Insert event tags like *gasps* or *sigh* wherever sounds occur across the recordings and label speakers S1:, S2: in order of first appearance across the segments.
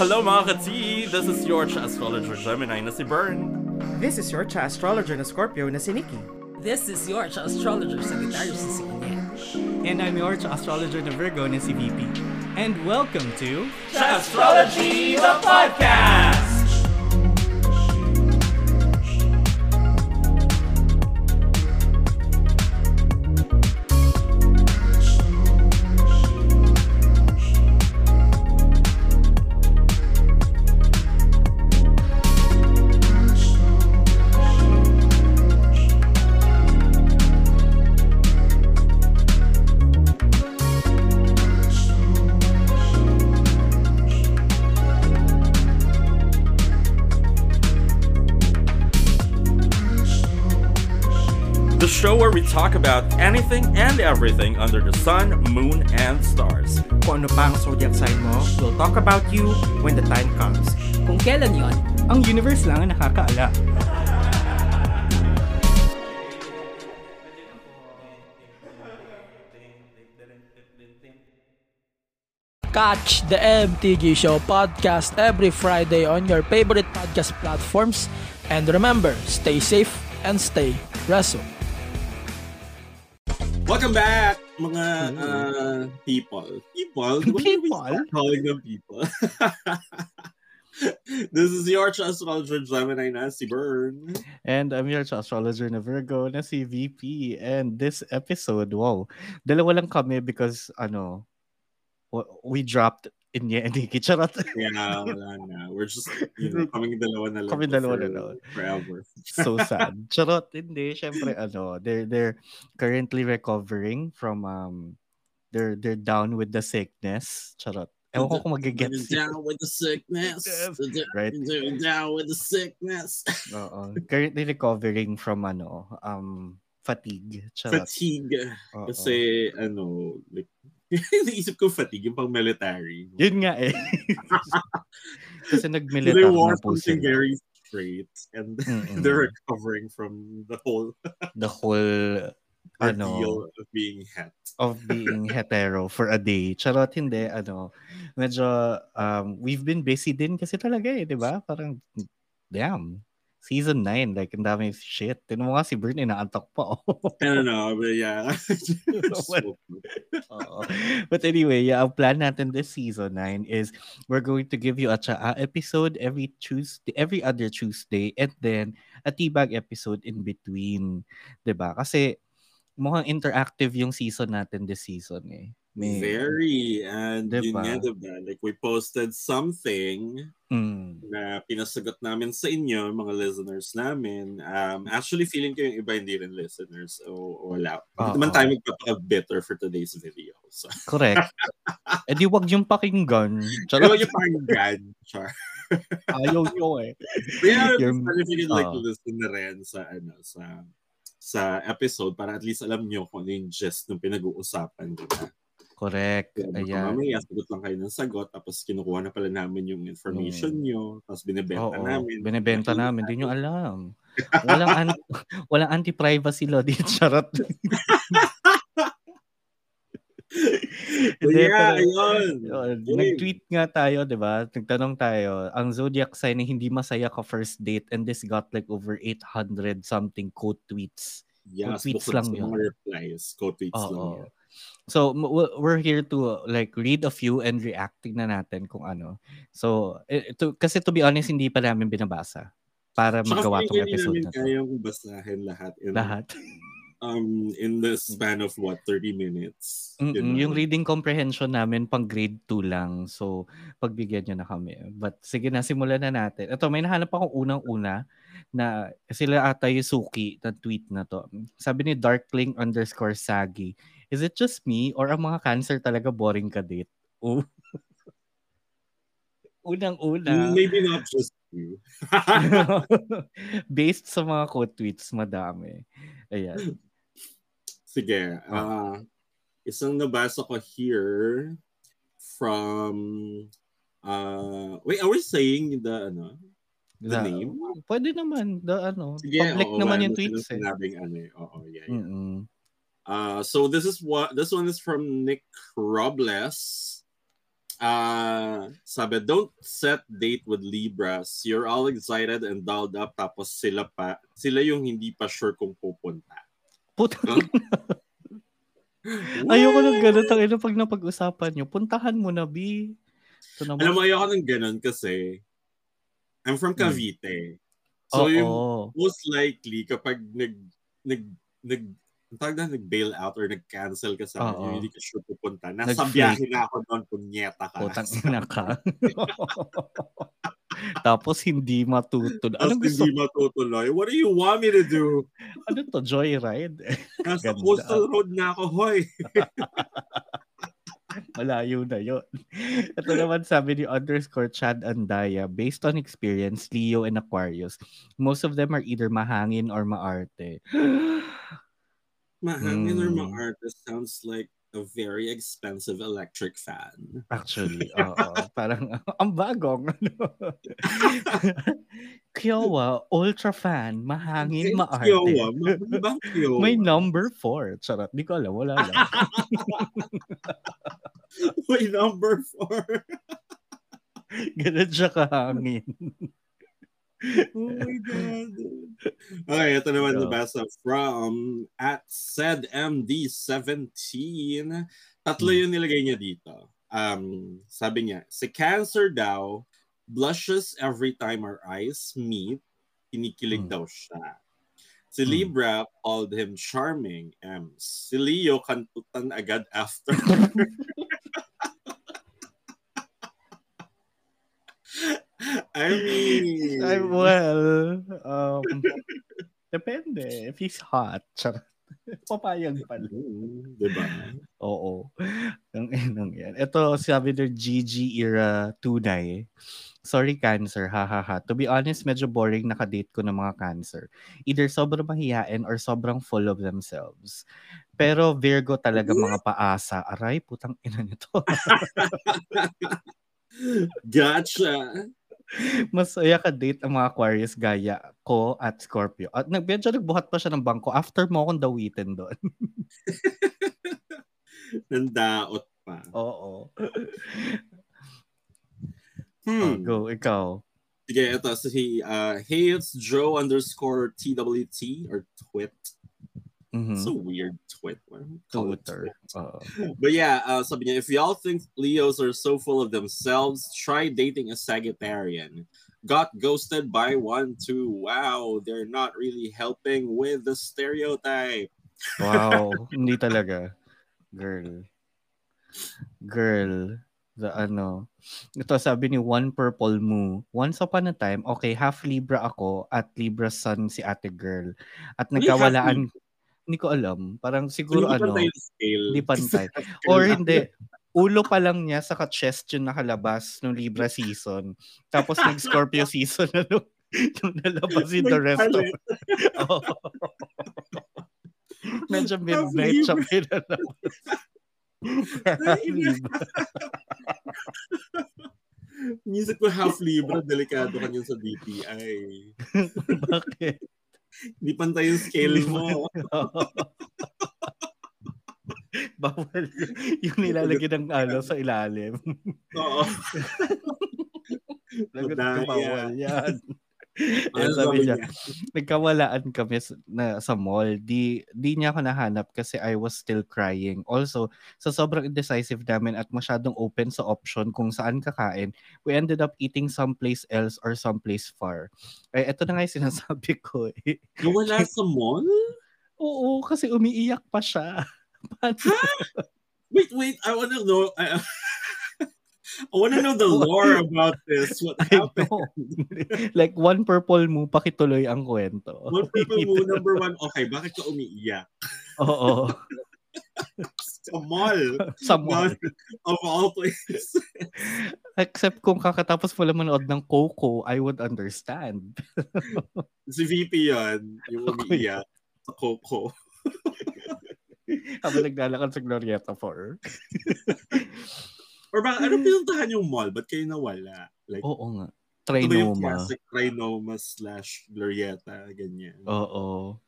S1: Hello mga ka-T! This is your astrologer Gemini na si Bern.
S2: This is your astrologer na Scorpio na si Nikki.
S3: This is your astrologer Sagittarius na si.
S4: And I'm your astrologer na Virgo na si VP. And welcome to
S1: Astrology the Podcast! Talk about anything and everything under the sun, moon, and stars.
S2: Kung ano pa ang zodiac sign mo, we'll talk about you when the time comes.
S3: Kung kailan yon,
S4: Ang universe lang ang nakakaala.
S3: catch the MTG Show podcast every Friday on your favorite podcast platforms. And remember, stay safe and stay reso.
S5: Welcome back, mga uh, people. People? What do we
S4: People?
S5: calling them people? *laughs* this is your astrologer Gemini na si Bern.
S4: And I'm your astrologer na Virgo na si VP. And this episode, wow, dalawa lang kami because, ano, we dropped in the Nikki. Charot.
S5: Yeah, wala na. We're just, you know, *laughs* kaming dalawa na lang.
S4: Kaming dalawa
S5: for-
S4: na lang.
S5: Forever.
S4: so sad. Charot, hindi. Siyempre, ano, they're, they're currently recovering from, um, they're, they're down with the sickness. Charot. Ewan ko kung magigets.
S5: Down with the sickness.
S4: Right.
S5: Down with the sickness. *laughs*
S4: Oo. Currently recovering from, ano, um, fatigue. Charot.
S5: Fatigue.
S4: Oo.
S5: Kasi, ano, like, *laughs* naisip ko fatigue, yung pang military.
S4: Yun nga eh. *laughs* Kasi
S5: So
S4: nag-militar
S5: they
S4: na po sila.
S5: very straight and *laughs*
S4: Mm-mm.
S5: they're recovering from the whole
S4: The whole ano
S5: of being het.
S4: of being hetero for a day. Charot, hindi. Ano, medyo, um, we've been busy din kasi talaga eh, di ba? Parang, damn. Season 9, like, ang dami shit. Tinan mo nga si Bern, inaantok pa. Oh.
S5: I don't know, but yeah. *laughs* *laughs*
S4: Oo. But anyway, yeah, ang plan natin this season 9 is we're going to give you a cha episode every Tuesday, every other Tuesday, and then a teabag episode in between. 'Di ba? Kasi mukhang interactive yung season natin this season eh. May,
S5: Very. And yun
S4: Diba?
S5: nga, diba? Like, we posted something
S4: Mm,
S5: na pinasagot namin sa inyo, mga listeners namin. Um, actually, feeling ko yung iba hindi rin listeners. O wala. Hindi naman tayo magpapaka-bitter for today's video. So,
S4: correct. *laughs* eh di wag yung pakinggan.
S5: pero
S4: Charot.
S5: yung parang gan, char. *laughs*
S4: Ayaw nyo eh.
S5: Yeah,
S4: Yung-
S5: if you can like
S4: Oo.
S5: listen na rin sa ano sa sa episode para at least alam nyo kung ano yung gist ng pinag-uusapan, di ba?
S4: Correct.
S5: Baka
S4: Ayan.
S5: mamaya, sagot lang kayo ng sagot, tapos kinukuha na pala namin yung information nyo, tapos binibenta
S4: Mm. Oo,
S5: namin.
S4: binibenta namin. Hindi nyo alam. Walang, an- *laughs* walang anti-privacy law dito. *laughs* Charot.
S5: So,
S4: Hindi,
S5: yeah,
S4: pero-
S5: ayun.
S4: Yun. Nag-tweet nga tayo, di ba? Nagtanong tayo, ang zodiac sign na hindi masaya ka first date and this got like over 800 something quote tweets.
S5: Yes,
S4: tweets
S5: bukod
S4: lang yun.
S5: replies, co-tweets lang
S4: Oo.
S5: yun.
S4: So, we're here to like read a few and reacting na natin kung ano. So, to, kasi to be honest, hindi pa namin binabasa para
S5: Tsaka
S4: magawa tong episode
S5: namin
S4: na to.
S5: kayang basahin lahat in,
S4: Lahat.
S5: um, in the span of what, 30 minutes?
S4: Mm-mm,
S5: Ganun.
S4: yung reading comprehension namin pang grade 2 lang. So, pagbigyan nyo na kami. But sige na, simulan na natin. Ito, may nahanap akong unang-una na sila ata yung suki na tweet na to. Sabi ni Darkling underscore Sagi, Is it just me or ang mga cancer talaga boring ka date? Oh. *laughs* Unang-una.
S5: Maybe not just you. *laughs*
S4: Based sa mga quote tweets, madami. Ayan.
S5: Sige.
S4: Ah
S5: isang nabasa ko here from uh wait, are we saying the ano? The
S4: The-
S5: name?
S4: Pwede naman. The, ano,
S5: Sige,
S4: public
S5: oo,
S4: naman yung tweets eh.
S5: Sinabing ano eh. Oo, yeah, yeah.
S4: Mm-mm.
S5: Uh, so this is what this one is from Nick Robles. Ah, sabi, don't set date with Libras. You're all excited and dolled up tapos sila pa, sila yung hindi pa sure kung pupunta.
S4: Puta.
S5: Huh? *laughs*
S4: Ayoko ng ganun. Ang ino pag napag-usapan nyo, puntahan mo na, B. Ito naman.
S5: Alam mo, ayoko ng ganun kasi I'm from Cavite. So,
S4: Oo.
S5: yung most likely, kapag nag, nag, nag, tawag na, nag-bail out or nag-cancel ka sa
S4: Oo.
S5: yung hindi ka sure pupunta. Nasa
S4: Nag-fake.
S5: biyahe na ako noon, punyeta ka.
S4: Putang *laughs* ina ka. *laughs* Tapos hindi matutun.
S5: Tapos
S4: Anong gusto?
S5: hindi matutuloy. What do you want me to do?
S4: Ano to? Joyride? *laughs*
S5: Nasa
S4: Ganda.
S5: coastal road na ako, hoy.
S4: Malayo na yun. Ito naman sabi ni underscore Chad Andaya, based on experience, Leo and Aquarius, most of them are either mahangin or maarte.
S5: Mahangin or
S4: Hmm.
S5: ma-artist sounds like a very expensive electric fan.
S4: Actually, *laughs* oo. Parang, *laughs* ang bagong. Ano. *laughs* Kiowa, ultra fan, mahangin, maarte.
S5: Kiowa. Ma- Ibang Kiowa.
S4: May number four. Charot. Di ko alam. Wala lang.
S5: May number four.
S4: Ganun siya kahangin.
S5: Oh my God. Okay, ito naman
S4: Yeah.
S5: nabasa from at SedMD17. Tatlo
S4: Hmm.
S5: yung nilagay niya dito. Um, sabi niya, si Cancer daw, blushes every time our eyes meet. Kinikilig
S4: Hmm.
S5: daw siya. Si
S4: Hmm.
S5: Libra called him charming. Um, si Leo kantutan agad after. *laughs* *laughs* I mean,
S4: I, *laughs* well, um, depende. If he's hot, charot. *laughs* Papayag pa rin.
S5: Mm, diba?
S4: Oo. Ang inang yan. Ito, sabi ng GG era tunay. Sorry, cancer. Ha, ha, ha. To be honest, medyo boring nakadate ko ng mga cancer. Either sobrang mahihain or sobrang full of themselves. Pero Virgo talaga mga paasa. Aray, putang ina nito. *laughs*
S5: Gotcha.
S4: Masaya ka date ang mga Aquarius gaya ko at Scorpio. At medyo nagbuhat pa siya ng bangko after mo akong dawitin doon. *laughs*
S5: Nandaot pa.
S4: Oo.
S5: Hmm.
S4: Go, ikaw.
S5: Sige, ito si uh, Hey, it's Joe underscore TWT or Twit.
S4: Mhm.
S5: So weird, Twit.
S4: Twitter.
S5: Twit?
S4: Oo. *laughs*
S5: But yeah, uh, sabi niya, if y'all think Leos are so full of themselves, try dating a Sagittarian. Got ghosted by one too. Wow, they're not really helping with the stereotype.
S4: Wow, *laughs* hindi talaga. Girl. Girl. The ano. Ito sabi ni One Purple Moo. Once upon a time, okay, half Libra ako at Libra Sun si ate girl. At nagkawalaan, hindi ko alam. Parang siguro
S5: Hindi
S4: ano,
S5: yung
S4: hindi pantay. *laughs* Or hindi. Ulo pa lang niya sa chest yung nakalabas nung Libra season. Tapos nag-Scorpio *laughs* season na nung, nung nalabas yung the rest of. *laughs* Oo. Medyo midnight siya pinalabas.
S5: Music ko half Libra, delikado ka niyan sa DTI.
S4: Bakit?
S5: Hindi pantay yung scale mo. *laughs* *laughs*
S4: Bawal yung nilalagay ng ano sa ilalim.
S5: Oo. *laughs*
S4: Lagot ko bawal yan. *laughs* Yan sabi niya, *laughs* nagkawalaan kami sa, na, sa mall. Di, di niya ako nahanap kasi I was still crying. Also, sa sobrang indecisive namin at masyadong open sa option kung saan kakain, we ended up eating someplace else or someplace far. Eh, ito na nga yung sinasabi ko. Eh.
S5: Nawala *laughs* sa mall?
S4: Oo, kasi umiiyak pa siya. Paano?
S5: Wait, wait. I wanna know. I, I wanna know the *laughs* lore about this. What happened? *laughs*
S4: like one purple mo, pakituloy ang kwento.
S5: What people mo, number one, okay, bakit ka umiiyak?
S4: Oo. *laughs*
S5: Sa mall.
S4: Sa mall.
S5: of all places.
S4: Except kung kakatapos mo lang manood ng Coco, I would understand.
S5: si VP yun, yung umiiyak sa Coco.
S4: Habang naglalakad sa Glorieta 4.
S5: Or baka, ano pinuntahan yung mall? Ba't kayo nawala? Like,
S4: Oo nga.
S5: ito ba yung
S4: Trinoma.
S5: classic Trinoma slash Glorieta, ganyan.
S4: Oo.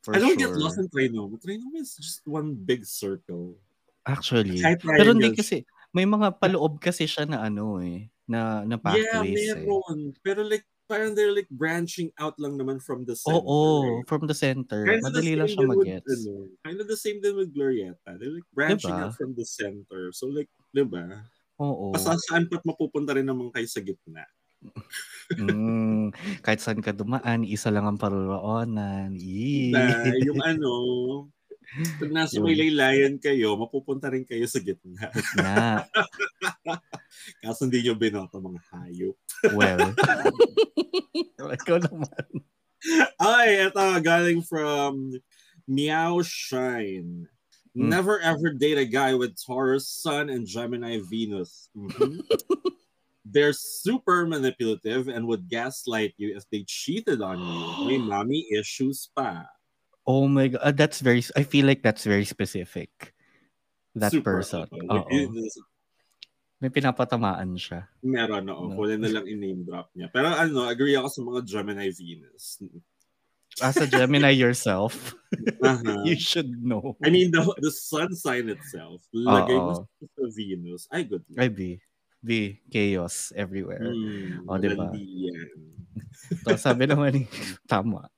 S4: For
S5: I don't
S4: sure.
S5: get lost in Trinoma. Trinoma is just one big circle.
S4: Actually. Pero hindi kasi, May mga paloob kasi siya na ano eh, na, na
S5: Yeah,
S4: pathways eh.
S5: meron. Pero like, parang they're like branching out lang naman from the center.
S4: Oo, from the center.
S5: Kind
S4: Madali lang siya
S5: din with,
S4: mag-gets.
S5: ano, kind of the same din with Glorieta. They're like branching
S4: Diba?
S5: out from the center. So like, di ba?
S4: Oo.
S5: Basta saan pa't mapupunta rin naman kayo sa gitna.
S4: Mm, *laughs* kahit saan ka dumaan, isa lang ang paroroonan. Yee.
S5: Na, yung ano, pag nasa may laylayan kayo, mapupunta rin kayo sa gitna.
S4: Na, *laughs*
S5: Kaso hindi nyo binoto mga hayop.
S4: well. *laughs* Ikaw naman.
S5: Ay, ito, galing from Meow Shine.
S4: Hmm.
S5: Never ever date a guy with Taurus, Sun, and Gemini Venus. Mhm. *laughs* They're super manipulative and would gaslight you if they cheated on you. May mommy issues pa.
S4: Oh my god, uh, that's very I feel like that's very specific. That
S5: Super,
S4: person. Oo.
S5: like,
S4: May pinapatamaan siya.
S5: Meron, oo.
S4: No.
S5: Huli na lang in-name drop niya. Pero ano, agree ako sa mga Gemini Venus.
S4: As a Gemini yourself,
S5: Aha. *laughs* *laughs*
S4: you should know.
S5: I mean, the, the sun sign itself, lagay mo sa Venus, ay good.
S4: Ay, B. B. Chaos everywhere.
S5: Hmm,
S4: O, diba?
S5: yan.
S4: So, sabi naman ni, *laughs* tama.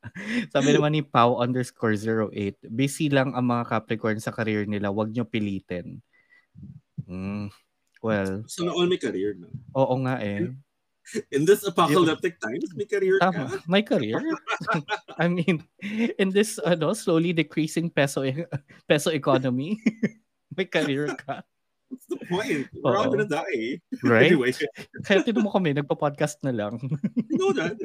S4: Sabi naman ni Pau underscore 08, busy lang ang mga Capricorn sa career nila, wag nyo pilitin. Mm, well,
S5: Sana all may career na.
S4: oo nga eh. *laughs*
S5: In this apocalyptic times, may career ka.
S4: Tama. My career. *laughs* I mean, in this ano, slowly decreasing peso e, peso economy, may career ka.
S5: What's the point? We're all gonna die. *laughs*
S4: Right?
S5: Anyway,
S4: Kaya tinan mo kami, nagpa-podcast na lang.
S5: you know that.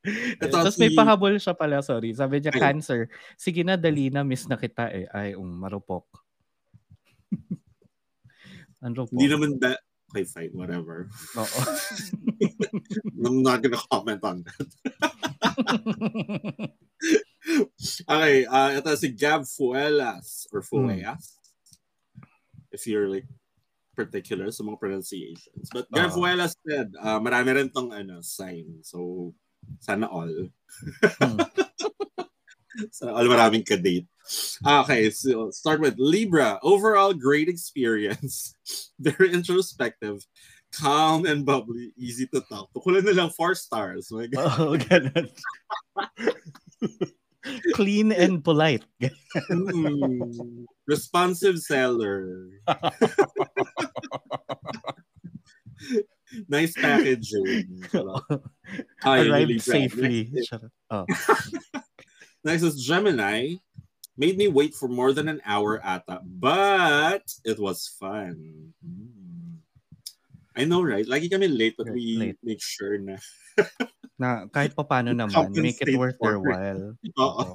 S5: *laughs*
S4: Tapos may pahabol siya pala, sorry. Sabi niya, cancer. Sige na, dali na, miss na kita eh. Ay, um, marupok. *laughs* Ang rupok.
S5: Hindi naman ba... Okay, fine, whatever.
S4: Oo.
S5: I'm not gonna comment on that. Okay, uh, ito si Gab Fuelas or Fuelas. If you're like particular sa mga pronunciations. But Gab
S4: Oo.
S5: Fuelas said, uh, marami rin tong ano, sign. So, sana all.
S4: Hmm. *laughs*
S5: sana all maraming ka-date. Okay, so start with Libra. Overall, great experience. *laughs* Very introspective. Calm and bubbly. Easy to talk. Tukulan na lang four stars. My God. *laughs*
S4: Ganun. Clean and polite.
S5: Mm. Responsive seller. *laughs* nice packaging. *laughs* Ay,
S4: Arrived safely. Oh. *laughs*
S5: next is Gemini. Made me wait for more than an hour ata, but it was fun. Mm. I know, right? Lagi kami late, but we
S4: Late.
S5: make sure na.
S4: Na kahit pa paano naman, make it worth their while.
S5: Oo.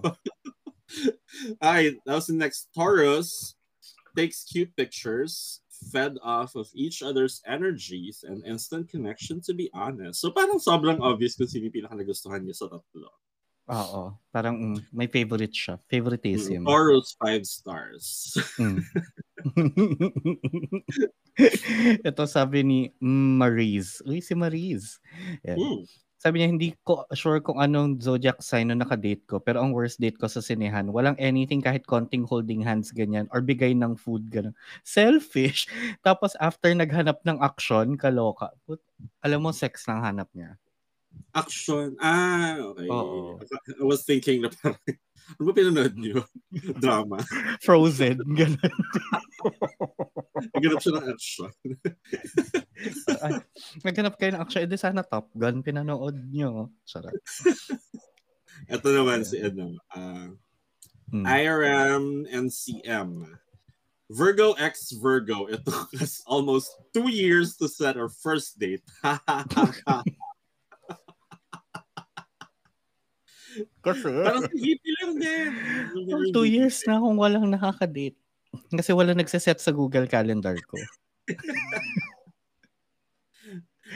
S5: *laughs* Alright, that was the next. Taurus takes cute pictures, fed off of each other's energies and instant connection, to be honest. So parang sobrang obvious kung sino yung pinaka nagustuhan niya sa tatlo.
S4: Oo. Parang mm, may favorite siya. Favoritism.
S5: Mm, Taurus, five stars.
S4: Mm. *laughs* *laughs* Ito sabi ni Marise. Uy, si Marise. Yan.
S5: Mm.
S4: Sabi niya, hindi ko sure kung anong zodiac sign na nakadate ko. Pero ang worst date ko sa sinehan, walang anything kahit konting holding hands ganyan or bigay ng food ganun. Selfish. *laughs* Tapos after naghanap ng action, kaloka. Alam mo, sex lang hanap niya.
S5: Action. Ah, okay.
S4: Oo.
S5: I was thinking na parang, *laughs* ano ba pinanood niyo? *laughs* Drama. *laughs*
S4: Frozen. Ganun.
S5: Naganap siya ng action.
S4: Ay, naghanap kayo ng action. Eh, di sana Top Gun. Pinanood nyo. Sarap.
S5: Ito naman si ano, ah,
S4: Hmm.
S5: IRM and CM. Virgo X Virgo. It took us almost two years to set our first date.
S4: Kasi,
S5: Parang si hippie lang din. *laughs*
S4: Well, two years na akong walang nakaka-date. Kasi wala nagsaset sa Google Calendar ko. *laughs*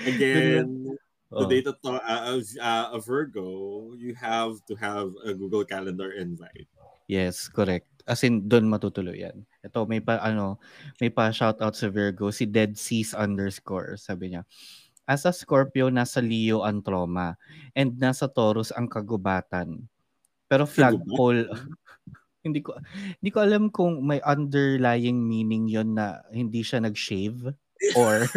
S5: Again,
S4: Oh.
S5: date a, to- uh, uh, a Virgo, you have to have a Google Calendar invite.
S4: Yes, correct. As in, doon matutuloy yan. Ito, may pa, ano, may pa shoutout sa Virgo, si Dead Seas underscore. Sabi niya, As a Scorpio, nasa Leo ang trauma and nasa Taurus ang kagubatan. Pero flagpole, *laughs* hindi ko hindi ko alam kung may underlying meaning yon na hindi siya nag-shave or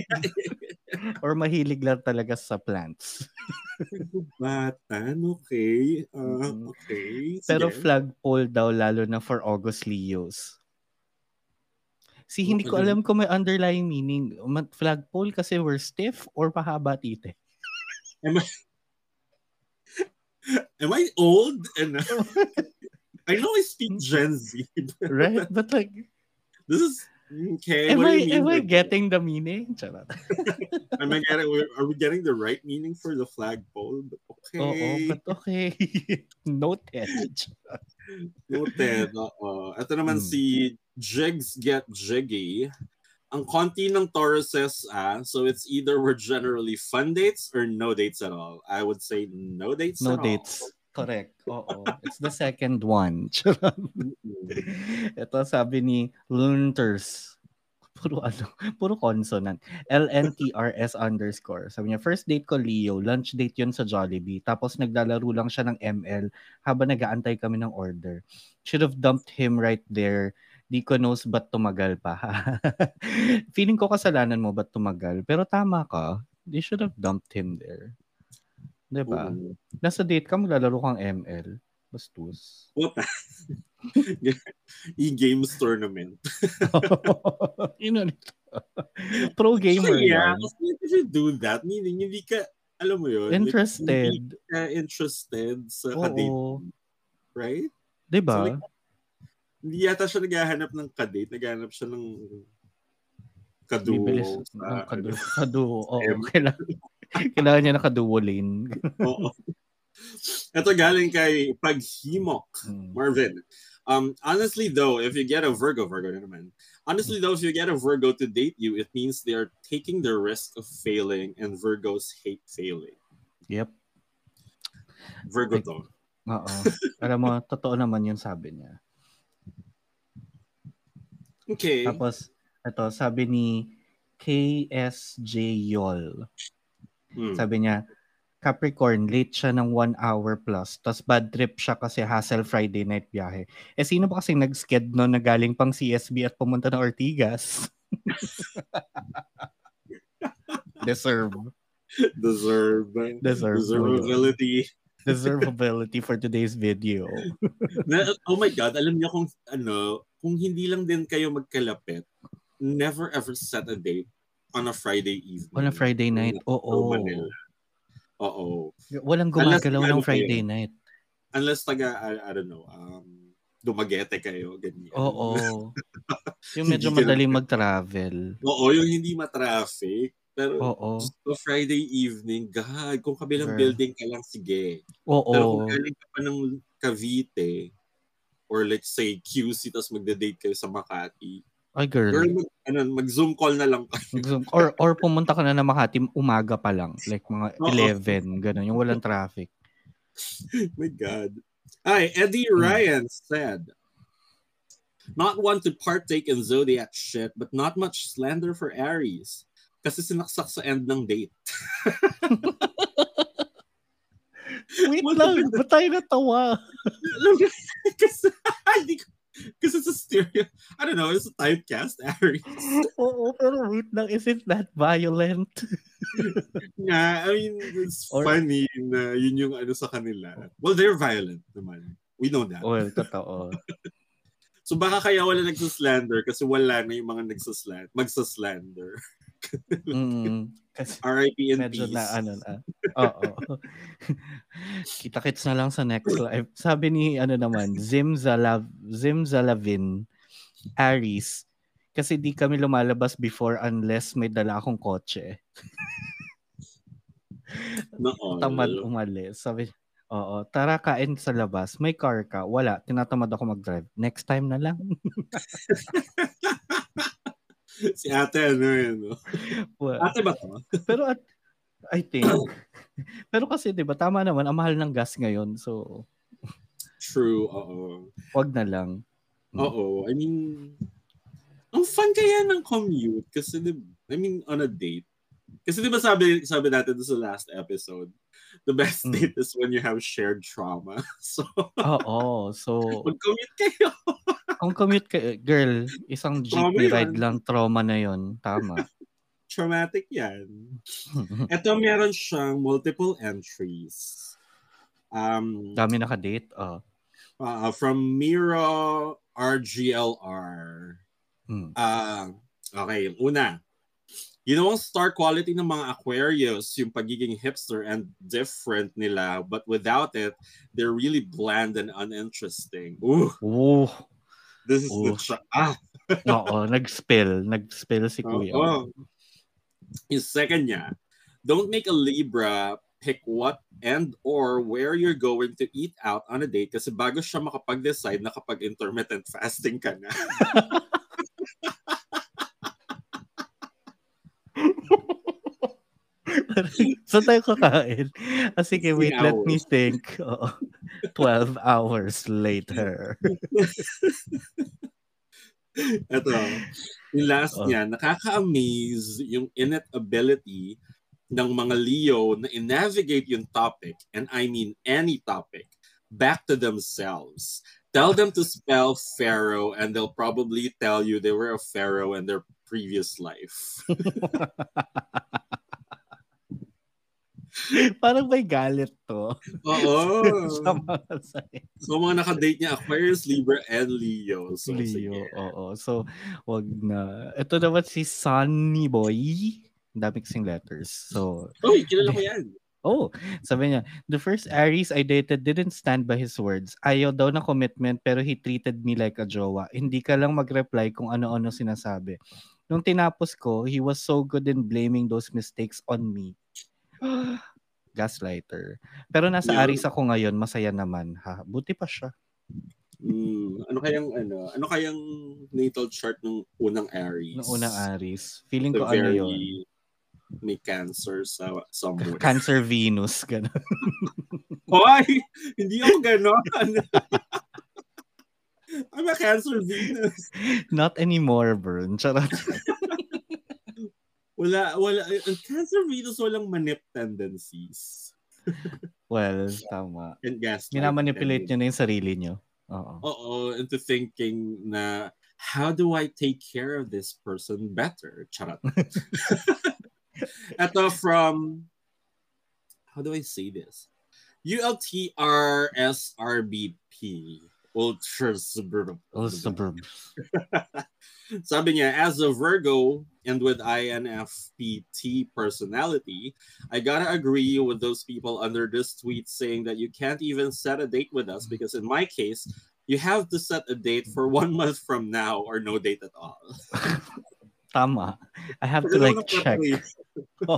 S4: *laughs* or mahilig lang talaga sa plants.
S5: Batan, okay. Uh, okay.
S4: Pero flagpole daw lalo na for August Leos. Si hindi ko alam kung may underlying meaning. Flagpole kasi we're stiff or mahaba tite. *laughs*
S5: Am I old? And *laughs* I know I speak Gen Z. but
S4: Right? But like,
S5: This is okay.
S4: am I, *laughs* am I getting the meaning?
S5: Am I getting? Are we getting the right meaning for the flagpole? Okay.
S4: Oo, but okay. Noted.
S5: Noted. Oo. Ito naman
S4: Hmm.
S5: si Jigs Get Jiggy. Ang konti ng Tauruses, ah, so it's either we're generally fun dates or no dates at all. I would say no dates
S4: No
S5: at
S4: dates.
S5: all.
S4: Correct. Oo. It's the second one. *laughs* Ito sabi ni Lunters. Puro ano, puro consonant. LNTRS underscore. Sabi niya, first date ko Leo, lunch date yun sa Jollibee. Tapos naglalaro lang siya ng ML habang nag-aantay kami ng order. Should have dumped him right there. Di ko knows ba't tumagal pa. *laughs* Feeling ko kasalanan mo ba't tumagal. Pero tama ka. They should have dumped him there. 'Di ba?
S5: Oo.
S4: Nasa date ka, maglalaro kang ML. Bastos.
S5: What? *laughs* E-games tournament. *laughs*
S4: Yun ano ito. Pro gamer
S5: So, yeah, kasi if you do that, meaning hindi ka, alam mo yun, like, hindi
S4: Interested.
S5: ka interested sa kadate,
S4: Oo.
S5: right?
S4: Diba?
S5: So, like, Hindi yata siya naghahanap ng kadate, naghahanap siya ng kaduo.
S4: Bibilis.
S5: sa-
S4: Ang kaduo. Kaduo. Oo.
S5: M.
S4: Kailangan, kailangan niya na kaduo lane. *laughs*
S5: Oo. Ito galing kay Paghimok.
S4: Mm.
S5: Marvin. Um, honestly though, if you get a Virgo, Virgo na naman. Honestly though, if you get a Virgo to date you, it means they are taking the risk of failing and Virgos hate failing.
S4: Yep.
S5: Virgo
S4: Like-
S5: to.
S4: Oo. Alam mo, totoo naman yun sabi niya.
S5: Okay.
S4: Tapos, ito, sabi ni KSJ Yol.
S5: Hmm.
S4: Sabi niya, Capricorn, late siya ng one hour plus. Tapos bad trip siya kasi hassle Friday night biyahe. Eh, sino ba kasing nag-sked no na galing pang CSB at pumunta ng Ortigas? *laughs* Deserve.
S5: Deserve.
S4: Deserve.
S5: Deservability. *laughs*
S4: Deservability for today's video. *laughs*
S5: Na, oh my God, alam niyo kung ano, kung hindi lang din kayo magkalapit, never ever set a date on a Friday evening.
S4: On a Friday night, oo.
S5: Manila. Oo.
S4: Walang gumagalaw ng Friday night.
S5: Unless taga, I, I don't know, um, dumagete kayo, ganyan.
S4: Oo. *laughs* Yung medyo madaling mag-travel.
S5: Oo, yung hindi ma-traffic. Pero
S4: Oo.
S5: a Friday evening, God, kung kabilang
S4: Girl.
S5: building ka lang, sige. Pero kung
S4: Oo.
S5: galing ka pa ng Cavite, or let's say QC, tapos magde-date kayo sa Makati,
S4: Ay, girl.
S5: girl, mag, ano, mag-zoom call na lang kayo.
S4: Or, or pumunta ka na na Makati umaga pa lang. Like mga
S5: Oo.
S4: 11. Ganun. Yung walang traffic. *laughs*
S5: My God. Ay, Eddie
S4: Hmm.
S5: Ryan said, Not one to partake in zodiac shit, but not much slander for Aries. Kasi sinaksak sa end ng date. *laughs*
S4: Wait
S5: What
S4: lang. Ba't tayo natawa? *laughs*
S5: kasi, *laughs* hindi ko, kasi sa stereo, I don't know, it's a typecast, Aries.
S4: Oo, pero wait lang. Is it that violent?
S5: Nga, I mean, it's
S4: Or-
S5: funny na yun yung ano sa kanila. Well, they're violent naman. We know that.
S4: Well, totoo.
S5: So baka kaya wala nagsaslander kasi wala na yung mga nagsaslander, magsaslander.
S4: Mm, kasi
S5: RIP in
S4: medyo
S5: peace.
S4: na ano na. Oo. *laughs* Kita-kits na lang sa next live. Sabi ni ano naman, Zim Zalav Zim Zalavin Aries kasi di kami lumalabas before unless may dala akong kotse.
S5: Noon.
S4: Tamad umalis. Sabi, oo, tara kain sa labas. May car ka. Wala. Tinatamad ako mag-drive. Next time na lang. *laughs* *laughs*
S5: si ate ano yun. No?
S4: Well,
S5: Ate ba to? *laughs*
S4: pero at, I think, pero kasi 'di ba tama naman ang mahal ng gas ngayon. So,
S5: True, oo.
S4: wag na lang.
S5: Oo, I mean, ang fun kaya ng commute kasi, di- I mean, on a date. Kasi di ba sabi, sabi natin sa last episode, the best
S4: Mm.
S5: date is when you have shared trauma. *laughs* So,
S4: Oo. So,
S5: mag-commute kayo. *laughs*
S4: kung commute ka, girl, isang jeepney
S5: yun.
S4: ride lang, trauma na yon Tama. *laughs*
S5: Traumatic yan. Ito meron siyang multiple entries. Um,
S4: Dami nakadate. Oh.
S5: uh, from Mira RGLR.
S4: Hmm.
S5: Ah, okay, una. You know, ang star quality ng mga Aquarius, yung pagiging hipster and different nila, but without it, they're really bland and uninteresting. Ooh,
S4: Oh,
S5: this is the
S4: Ooh.
S5: tra- ah, *laughs*
S4: oo, nag-spill. Nag-spill si Kuya.
S5: oo. Yung second niya, don't make a Libra pick what and or where you're going to eat out on a date kasi bago siya makapag-decide na kapag intermittent fasting ka na. *laughs* *laughs*
S4: so tayo kakain. Ah, sige,
S5: 16
S4: wait, let me
S5: hours.
S4: think. *laughs* Oo. 12 hours later. *laughs*
S5: Ito, yung last
S4: Oh.
S5: niya, nakaka-amaze yung innate ability ng mga Leo na in-navigate yung topic, and I mean any topic, back to themselves. Tell them to spell pharaoh and they'll probably tell you they were a pharaoh in their previous life. *laughs*
S4: Parang may galit to.
S5: Oo. *laughs*
S4: sa mga sign.
S5: So mga nakadate niya, Aquarius, Libra, and Leo. So,
S4: Leo.
S5: sige.
S4: Oo. So, wag na. Ito naman si Sunny Boy. Ang dami kasing letters. So,
S5: Uy, kilala ko yan.
S4: Oh, sabi niya, the first Aries I dated didn't stand by his words. Ayaw daw ng commitment pero he treated me like a jowa. Hindi ka lang mag-reply kung ano-ano sinasabi. Nung tinapos ko, he was so good in blaming those mistakes on me. *sighs* Gaslighter. Pero nasa
S5: Yeah.
S4: Aries ako ngayon, masaya naman. Ha? Buti pa siya.
S5: Hmm, ano kayang ano, ano kayang natal chart ng unang Aries?
S4: Noong unang Aries. Feeling
S5: The
S4: ko ano
S5: very
S4: yun.
S5: may cancer sa somewhere.
S4: Cancer Venus. *laughs* Ganun.
S5: Hoy! Hindi ako ganon. *laughs* I'm a cancer Venus.
S4: Not anymore, Bern. Charot. *laughs*
S5: Wala, wala. Ang cancer Venus walang manip tendencies. *laughs*
S4: Well, tama.
S5: And gas.
S4: Minamanipulate nyo na yung sarili nyo. Oo.
S5: Oo, into thinking na how do I take care of this person better? Charot. *laughs* Ito from, how do I say this? ULTRSRBP. Ultra suburban.
S4: Oh, all suburbs. *laughs*
S5: Sabi niya, as a Virgo and with INFPT personality, I gotta agree with those people under this tweet saying that you can't even set a date with us because in my case, you have to set a date for one month from now or no date at all. *laughs*
S4: Tama. I have to like check. *laughs*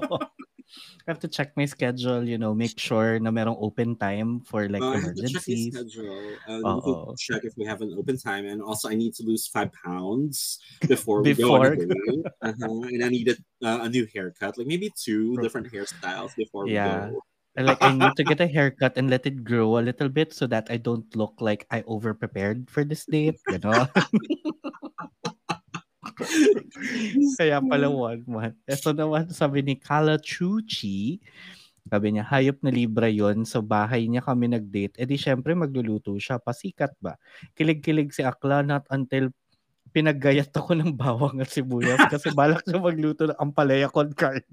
S4: I have to check my schedule, you know, make sure na merong open time for like
S5: Uh, I have to check my schedule. Uh, check if we have an open time, and also I need to lose five pounds before we go
S4: Before.
S5: Uh-huh. And I need a, uh, a new haircut, like maybe two different hairstyles before
S4: Yeah.
S5: we go.
S4: And like I need to get a haircut and let it grow a little bit so that I don't look like I over prepared for this date, you know? *laughs* *laughs* Kaya pala one month. Ito naman sabi ni Kala Chuchi, sabi niya, hayop na Libra yon sa bahay niya kami nag-date. E di syempre magluluto siya. Pasikat ba? Kilig-kilig si Akla not until pinaggayat ako ng bawang at sibuyas kasi *laughs* balak siya magluto ng ampalaya con carne.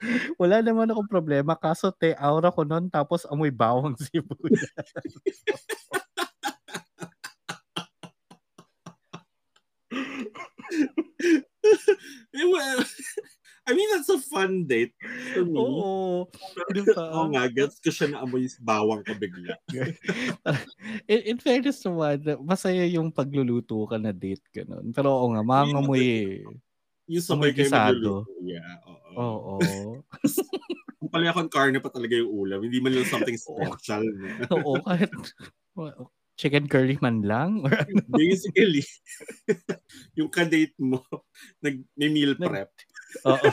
S4: *laughs* Wala naman akong problema kaso te aura ko noon tapos amoy bawang sibuyas. *laughs*
S5: Well, *laughs* I mean, that's a fun date for me.
S4: Oo. Di ba?
S5: Oo nga, gets ko siya na amoy bawang ka bigla. *laughs*
S4: in, in fairness naman, masaya yung pagluluto ka na date ganun. Pero oo nga, mangamoy eh.
S5: Yung sabay kayo magluluto. Yeah, oo.
S4: Oo.
S5: Kung pala akong karne pa talaga yung ulam, hindi man lang something special.
S4: Oo, kahit chicken curry man lang. Or, *laughs* ano.
S5: Basically, *laughs* yung kadate mo, nag, may meal
S4: Nag-
S5: prep. *laughs*
S4: oo.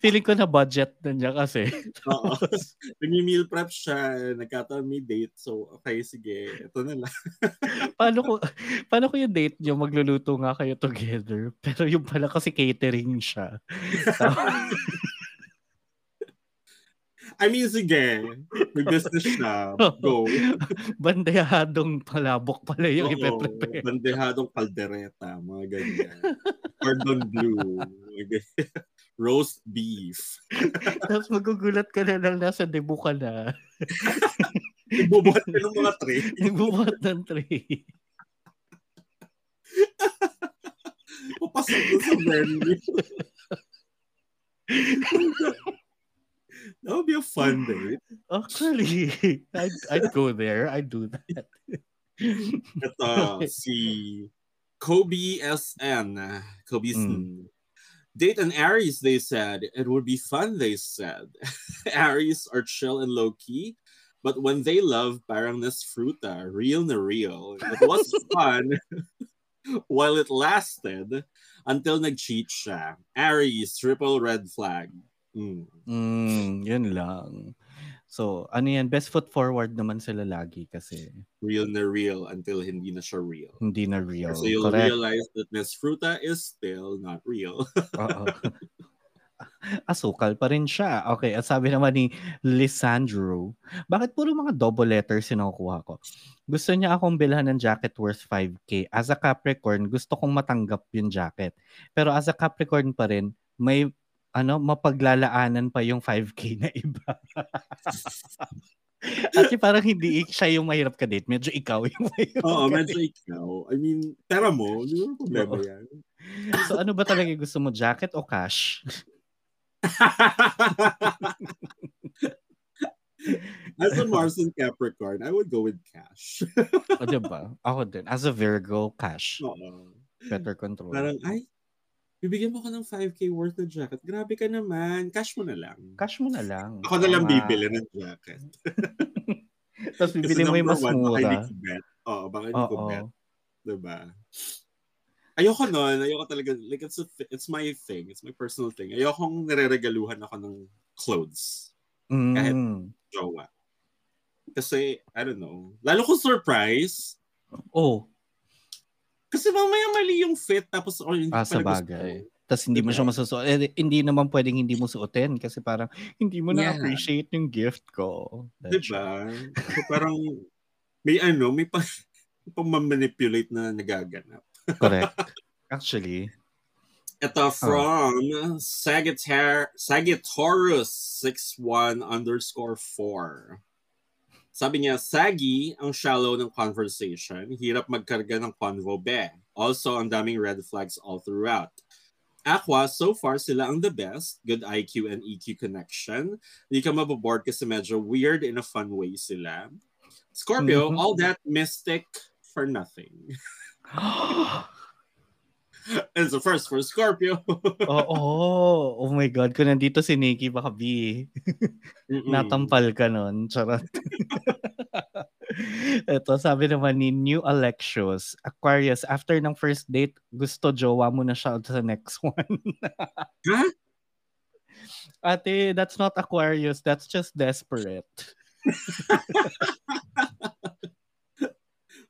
S4: Feeling ko na budget na niya kasi.
S5: Oo. Nag-meal prep siya, nagkataon may date. So, okay, sige, ito na lang.
S4: paano ko paano ko yung date niyo magluluto nga kayo together pero yung pala kasi catering siya
S5: I mean, sige. May business siya. *laughs* Go.
S4: Bandehadong palabok pala yung ipe-prepare.
S5: Bandehadong kaldereta, mga ganyan. Cordon ganyan. Roast beef. *laughs*
S4: Tapos magugulat ka na lang nasa debut ka na. *laughs*
S5: Ibubuhat ka ng mga tray.
S4: Nagbubuhat ng tray.
S5: Papasok doon sa menu. That would be a fun date. *laughs*
S4: Oh, Actually, *laughs* I'd, I'd go there. I'd do that. *laughs*
S5: Ito, uh, si Kobe SN. Kobe SN. Mm. Date an Aries, they said. It would be fun, they said. Aries are chill and low key, but when they love, parang fruta, real na real. It was fun while it lasted until nag-cheat siya. Aries, triple red flag. Mm.
S4: Mm, yun lang. So, ano yan? Best foot forward naman sila lagi kasi
S5: Real na real until hindi na siya real.
S4: hindi na real.
S5: So you'll
S4: Correct.
S5: realize that Miss Fruta is still not real. *laughs*
S4: Oo. Asukal pa rin siya. Okay, at sabi naman ni Lisandro, bakit puro mga double letters yung nakukuha ko? Gusto niya akong bilhan ng jacket worth 5K. As a Capricorn, gusto kong matanggap yung jacket. Pero as a Capricorn pa rin, may ano, mapaglalaanan pa yung 5K na iba. *laughs* At parang hindi siya yung mahirap ka date, medyo ikaw yung mahirap
S5: Oo,
S4: ka
S5: medyo ikaw. I mean, pera mo, *laughs* hindi mo problema
S4: Oo.
S5: yan.
S4: So ano ba talaga gusto mo, jacket o cash? *laughs*
S5: As a Mars and Capricorn, I would go with cash.
S4: O diba? Ako din. As a Virgo, cash.
S5: Oo.
S4: Better control.
S5: Parang, ay, bibigyan mo ko ng 5K worth na jacket. Grabe ka naman. Cash mo na lang.
S4: Cash mo na lang.
S5: Ako na lang
S4: Tama.
S5: bibili ng jacket. *laughs*
S4: Tapos bibili mo yung mas
S5: one, Baka
S4: mura.
S5: hindi ko bet. Oo, baka hindi ko bet. Diba? Ayoko nun. Ayoko talaga. Like, it's, a, thi- it's my thing. It's my personal thing. Ayokong nireregaluhan ako ng clothes. Kahit-
S4: Mm.
S5: Jowa. Kasi, I don't know. Lalo kung surprise.
S4: Oh,
S5: Kasi mamaya mali yung fit. Tapos, oh, hindi
S4: ah, sa
S5: pala gusto
S4: bagay.
S5: ko.
S4: Tapos hindi mo
S5: Diba?
S4: siya masusuot. Eh, hindi naman pwedeng hindi mo suotin kasi parang hindi mo
S5: Yeah.
S4: na-appreciate yung gift ko. That's
S5: Diba? So, parang, may ano, may pa, pang-manipulate na nagaganap.
S4: Correct. *laughs* Actually.
S5: Ito from Sagittar Sagittarius 61 underscore 4. Sabi niya, saggy ang shallow ng conversation. Hirap magkarga ng convo be. Also, ang daming red flags all throughout. Aqua, so far sila ang the best. Good IQ and EQ connection. Hindi ka mababoard kasi medyo weird in a fun way sila. Scorpio,
S4: Mhm.
S5: all that mystic for nothing. *gasps* *laughs* It's the first for Scorpio. *laughs*
S4: Oo. Oh, my God. Kung nandito si Nikki, baka B. Natampal ka nun. Charot. *laughs* Ito, sabi naman ni New Alexios, Aquarius, after ng first date, gusto jowa mo na siya sa next *laughs* one.
S5: Ha?
S4: Ate, that's not Aquarius. That's just desperate.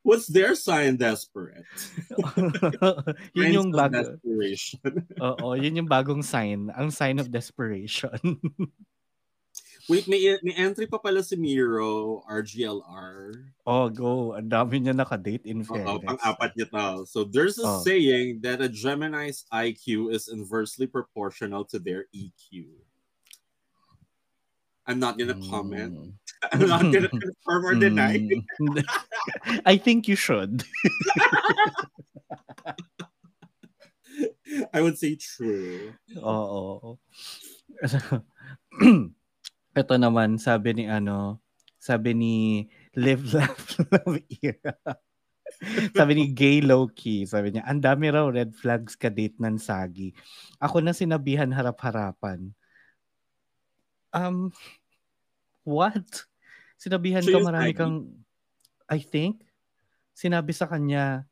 S5: What's their sign desperate? *laughs*
S4: yun yung bago.
S5: desperation. *laughs*
S4: Oo, yun yung bagong sign. Ang sign of desperation. *laughs*
S5: Wait, may, may entry pa pala si Miro, RGLR.
S4: oh, go. Ang dami niya nakadate in
S5: Oo,
S4: fairness.
S5: pang-apat niya to. So there's a
S4: Oh.
S5: saying that a Gemini's IQ is inversely proportional to their EQ. I'm not gonna comment.
S4: Mm. *laughs*
S5: I'm not gonna confirm or deny.
S4: Mm. *laughs* I think you should. *laughs*
S5: I would say true.
S4: Oo. *clears throat* Ito naman, sabi ni ano, sabi ni Live, Laugh, Love Era. sabi ni Gay Loki, sabi niya, ang dami raw red flags ka date ng Sagi. Ako na sinabihan harap-harapan. Um, what? Sinabihan
S5: Siya
S4: ka marami kang, I think, sinabi sa kanya,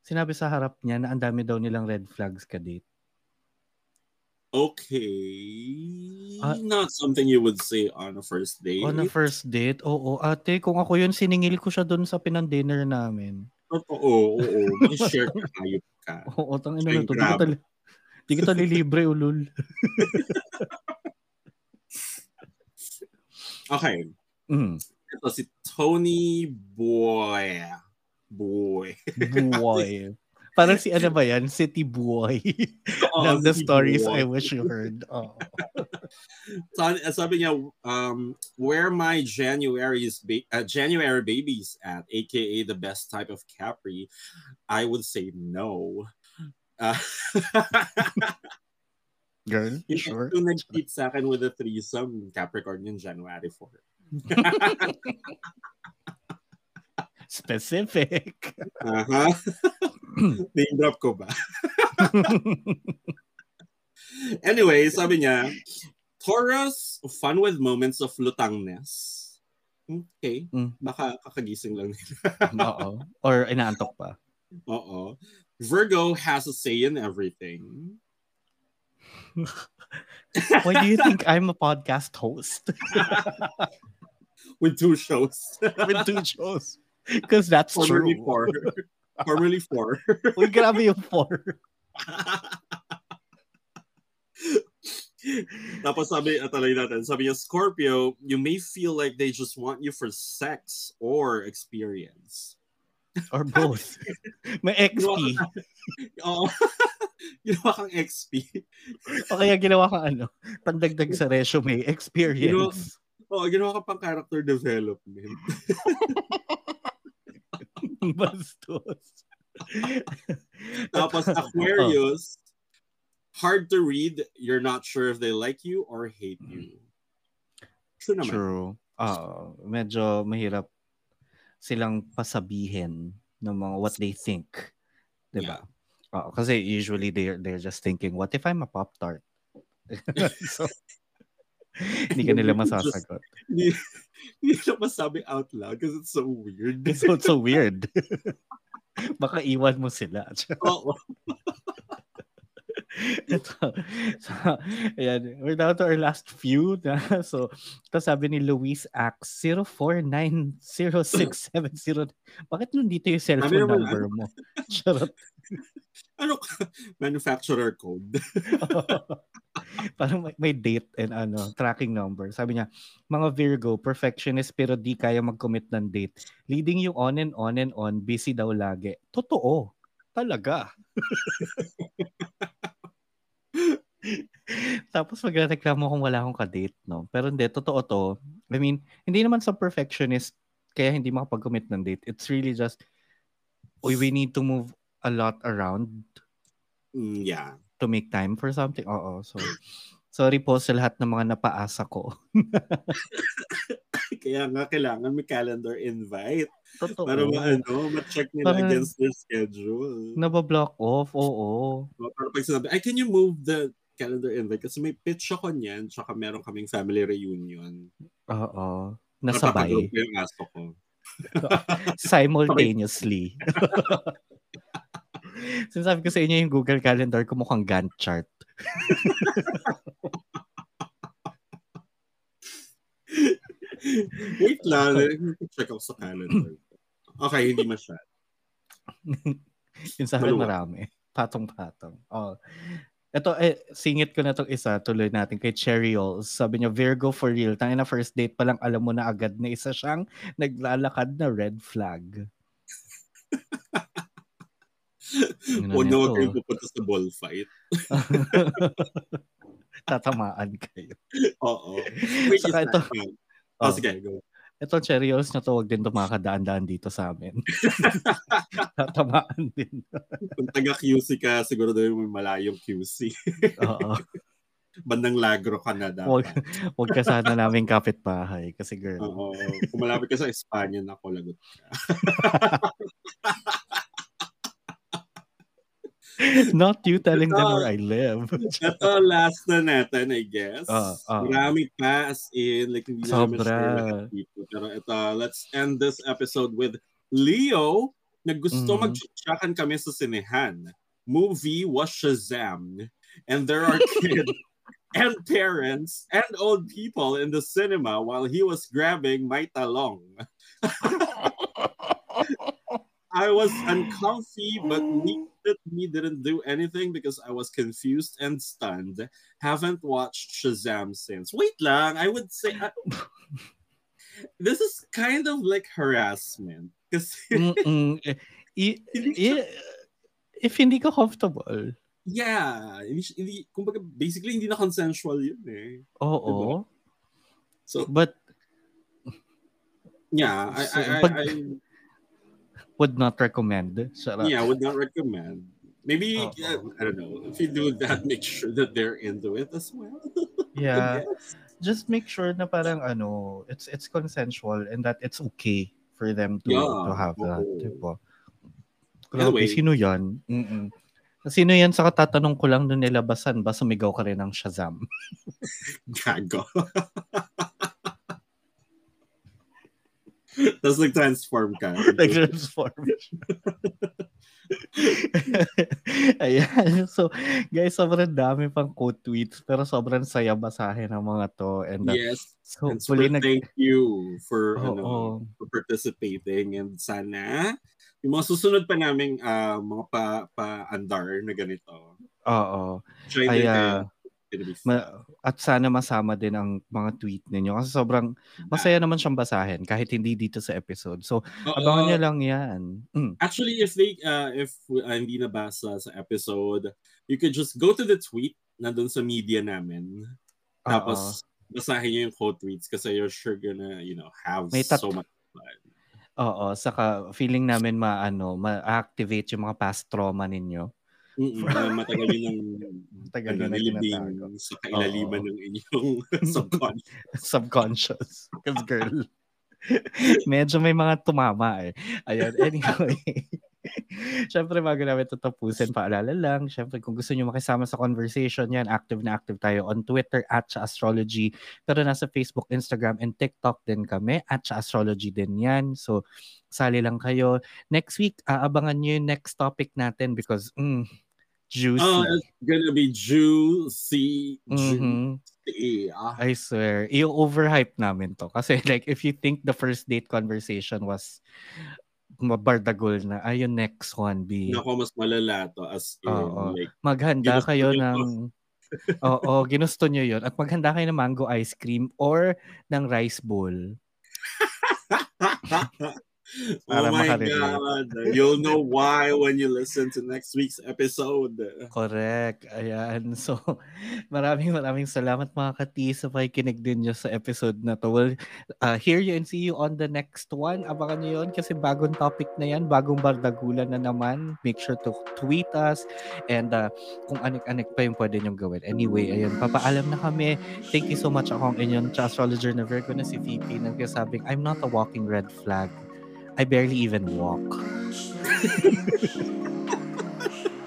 S4: sinabi sa harap niya na ang dami daw nilang red flags ka date.
S5: Okay.
S4: Ah.
S5: Not something you would say on a first date.
S4: On a first date? Oo, ate, kung ako yun, siningil ko siya doon sa pinang-dinner namin.
S5: Oo, *laughs* oo, oo. May share ka, hayop ka.
S4: Oo, tang ina na to. Di kita, di kita lilibre, ulul. *laughs*
S5: Okay.
S4: Mm.
S5: Ito si Tony Boy. Boy.
S4: Boy. *laughs* Parang si ano ba yan? City Boy. *laughs*
S5: Oo,
S4: Love the stories
S5: Boy.
S4: I wish you heard. Oh. *laughs*
S5: Sabi, sabi niya, um, where my January's ba- uh, January babies at, aka the best type of Capri, I would say no. Uh,
S4: Girl,
S5: yung
S4: sure.
S5: yung nag-tweet sa akin with a threesome, Capricorn yung January 4. *laughs*
S4: Specific.
S5: Aha. *laughs* Name drop ko ba? Anyway, sabi niya, Taurus, fun with moments of lutangness. Okay.
S4: Mm.
S5: Baka kakagising lang nila. *laughs*
S4: Oo. Or inaantok pa.
S5: Oo. Virgo has a say in everything. *laughs*
S4: Why do you think I'm a podcast host *laughs*
S5: With two shows. *laughs*
S4: with two shows? Because that's
S5: Formerly
S4: true.
S5: four. Formerly four.
S4: Uy, grabe yung four.
S5: Tapos sabi, ah, atalay natin, sabi niya, Scorpio, you may feel like they just want you for sex or experience.
S4: Or both. May XP.
S5: Oo. Oh. *laughs* Ginawa kang XP.
S4: O kaya ginawa kang ano, pandagdag sa resume, experience.
S5: Oo, ginawa ka pang character development. *laughs*
S4: Bastos. *laughs*
S5: Tapos Aquarius, hard to read, you're not sure if they like you or hate you. True naman.
S4: True. Ah, medyo mahirap silang pasabihin ng mga what they think. 'Di ba? Oo, kasi usually they're they're just thinking, what if I'm a pop tart? *laughs* so, hindi ka nila *laughs* masasagot.
S5: Hindi, hindi na masabi out loud because it's so weird.
S4: So, it's so weird. *laughs* Baka iwan mo sila.
S5: Oo. *laughs*
S4: Ito. So, ayan. We're down to our last few. *laughs* Na. So, ito sabi ni Luis Ax, 0490670. Bakit nandito yung cellphone
S5: naman,
S4: number mo? *laughs* Charot.
S5: Ano? Manufacturer code.
S4: Parang may, may date and ano, tracking number. Sabi niya, mga Virgo, perfectionist pero di kaya mag-commit ng date. Leading you on and on and on, busy daw lagi. Totoo. Talaga. *laughs* Tapos magreklamo kung wala akong ka-date, no? Pero hindi, totoo to. I mean, hindi naman sa perfectionist kaya hindi makapag-commit ng date. It's really just, we, we need to move a lot around
S5: Mm, yeah.
S4: to make time for something. Oo. So, sorry po sa lahat ng mga napaasa ko. *laughs*
S5: Kaya nga kailangan may calendar invite
S4: Totoo.
S5: para ma-ano, ma-check nila
S4: Para-
S5: against their schedule.
S4: Nabablock off, oo.
S5: Para pag sinabi, ay, can you move the calendar invite? Kasi may pitch ako niyan, tsaka meron kaming family reunion.
S4: Oo.
S5: Napapagroup
S4: Nasabay.
S5: ko yung aso ko. *laughs*
S4: Simultaneously. *laughs* Sinasabi ko sa inyo yung Google Calendar ko mukhang Gantt chart. *laughs*
S5: Wait lang, check ako sa calendar. Okay, hindi masyad.
S4: Yung sa akin marami. Patong-patong. Oh. Ito, eh, singit ko na itong isa. Tuloy natin kay Cherry Ols. Sabi niya, Virgo for real. Tangin na first date pa lang, alam mo na agad na isa siyang naglalakad na red flag. Ano
S5: Huwag na huwag kayong pupunta sa bullfight. *laughs*
S4: Tatamaan kayo.
S5: Oo. Wait,
S4: Saka ito-
S5: Oh,
S4: Oh.
S5: sige, go.
S4: Itong Cherry Ols na to, huwag din tumakadaan-daan dito sa amin. *laughs* Tatamaan din.
S5: Kung taga QC ka, siguro daw may malayong QC.
S4: Oo.
S5: Bandang lagro ka na dapat.
S4: huwag ka sana namin kapitbahay kasi girl.
S5: Oo. Kung malapit ka sa Espanya, nako, lagot ka. *laughs* *laughs*
S4: Not you telling them where I live. *laughs*
S5: Ito, last na natin, I guess.
S4: Ah, ah.
S5: Marami pa, as in, like, hindi
S4: Sobra.
S5: sure lahat. Pero ito, let's end this episode with Leo, na gusto
S4: Mhm.
S5: mag-tsakan kami sa sinehan. Movie was Shazam. And there are *laughs* kids and parents and old people in the cinema while he was grabbing my talong. I was uncomfy, but me, me didn't do anything because I was confused and stunned. Haven't watched Shazam since. Wait lang, I would say, uh, *laughs* this is kind of like harassment. Kasi, *laughs*
S4: i- i- if hindi ka comfortable,
S5: yeah, hindi, kumbaga, basically, hindi na consensual yun eh.
S4: oo.
S5: So,
S4: But
S5: yeah, I,
S4: So,
S5: I, I,
S4: pag-
S5: I,
S4: would not recommend. Sarap.
S5: yeah, would not recommend. Maybe, uh, I don't know, if you do that, make sure that they're into it as well. *laughs*
S4: Yeah.
S5: Yes.
S4: Just make sure na parang ano, it's it's consensual and that it's okay for them to
S5: Yeah.
S4: to have that,
S5: Oo.
S4: diba? Grabe,
S5: Anyway.
S4: sino yan? Mm-mm. Sino yan sa katatanong ko lang nung nilabasan ba sumigaw ka rin ng Shazam? *laughs*
S5: Gago. *laughs* *laughs* Tapos nag-transform ka.
S4: Nag-transform. *laughs* Ayan. So, guys, sobrang dami pang quote tweets pero sobrang saya basahin ang mga to. And uh,
S5: yes.
S4: so,
S5: And super
S4: nag-
S5: thank you for,
S4: Oo.
S5: ano, for participating and sana yung mga susunod pa naming ah, mga pa, pa-andar na ganito.
S4: Oo.
S5: Try
S4: Ay,
S5: din
S4: Ma- at sana masama din ang mga tweet ninyo kasi sobrang masaya naman siyang basahin kahit hindi dito sa episode. So,
S5: Oo.
S4: abangan niyo lang yan. Mm.
S5: Actually, if they uh, if uh, hindi nabasa sa episode, you could just go to the tweet nandun sa media namin. Tapos basahin niyo yung quote tweets kasi you're sure gonna, you know, have
S4: May tat-
S5: so much fun.
S4: Oo, saka feeling namin maano, ma-activate yung mga past trauma ninyo.
S5: Mm-mm, na matagal yun ang *laughs*
S4: Tagal
S5: ano,
S4: yun
S5: nilibing
S4: tinatago.
S5: sa kailaliman ng inyong *laughs* subconscious.
S4: Subconscious. Because girl, *laughs* medyo may mga tumama eh. Ayan, anyway. Siyempre, bago namin ito tapusin, paalala lang. Siyempre, kung gusto nyo makisama sa conversation yan, active na active tayo on Twitter at sa Astrology. Pero nasa Facebook, Instagram, and TikTok din kami at sa Astrology din yan. So, sali lang kayo. Next week, aabangan nyo yung next topic natin because, mm, juicy.
S5: Oh, it's gonna be juicy.
S4: Mhm.
S5: Juicy. Ah,
S4: I swear, i-overhype namin to. Kasi *laughs* like, if you think the first date conversation was mabardagol na, ay yung next one be,
S5: Nako, mas malala to as in,
S4: Oo.
S5: like,
S4: maghanda kayo ng, *laughs* oo, ginusto nyo yun. At maghanda kayo ng mango ice cream or ng rice bowl. *laughs* Para
S5: oh my
S4: makarelate.
S5: God. You'll know why when you listen to next week's episode.
S4: Correct. Ayan. *laughs* So, maraming maraming salamat mga kati sa pakikinig din nyo sa episode na to. We'll uh, hear you and see you on the next one. Abangan nyo yun kasi bagong topic na yan. Bagong bardagulan na naman. Make sure to tweet us and uh, kung anik-anik pa yung pwede nyo gawin. Anyway, ayun. Papaalam na kami. Thank you so much. Ako ang inyong astrologer na Virgo na si VP. Nagsasabing, I'm not a walking red flag. I barely even walk.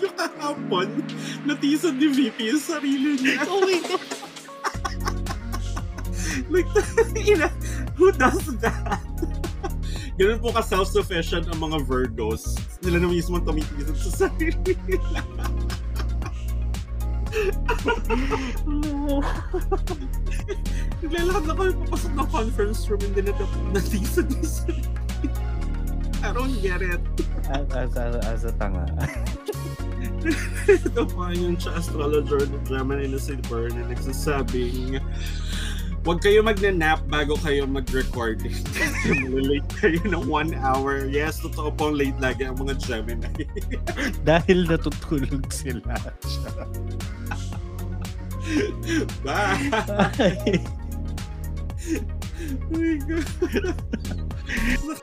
S5: Yung kahapon, natisan ni VP yung sarili niya.
S4: Oh my God!
S5: like, *laughs* ina, who does that? Ganun po ka self-sufficient ang mga Virgos. Sila na mismo ang tumitisan sa sarili nila. *laughs* Naglalakad na kami papasok ng conference room and then natisan yung sarili. Get it.
S4: As, as, as, as a tanga. *laughs*
S5: Ito pa yung sa astrologer ng Gemini na si Bern na nagsasabing Huwag kayo magnanap bago kayo mag-record. *laughs* Late kayo ng one hour. Yes, totoo pong late lagi ang mga Gemini. *laughs*
S4: Dahil natutulog sila.
S5: Bye!
S4: Bye.
S5: oh my God.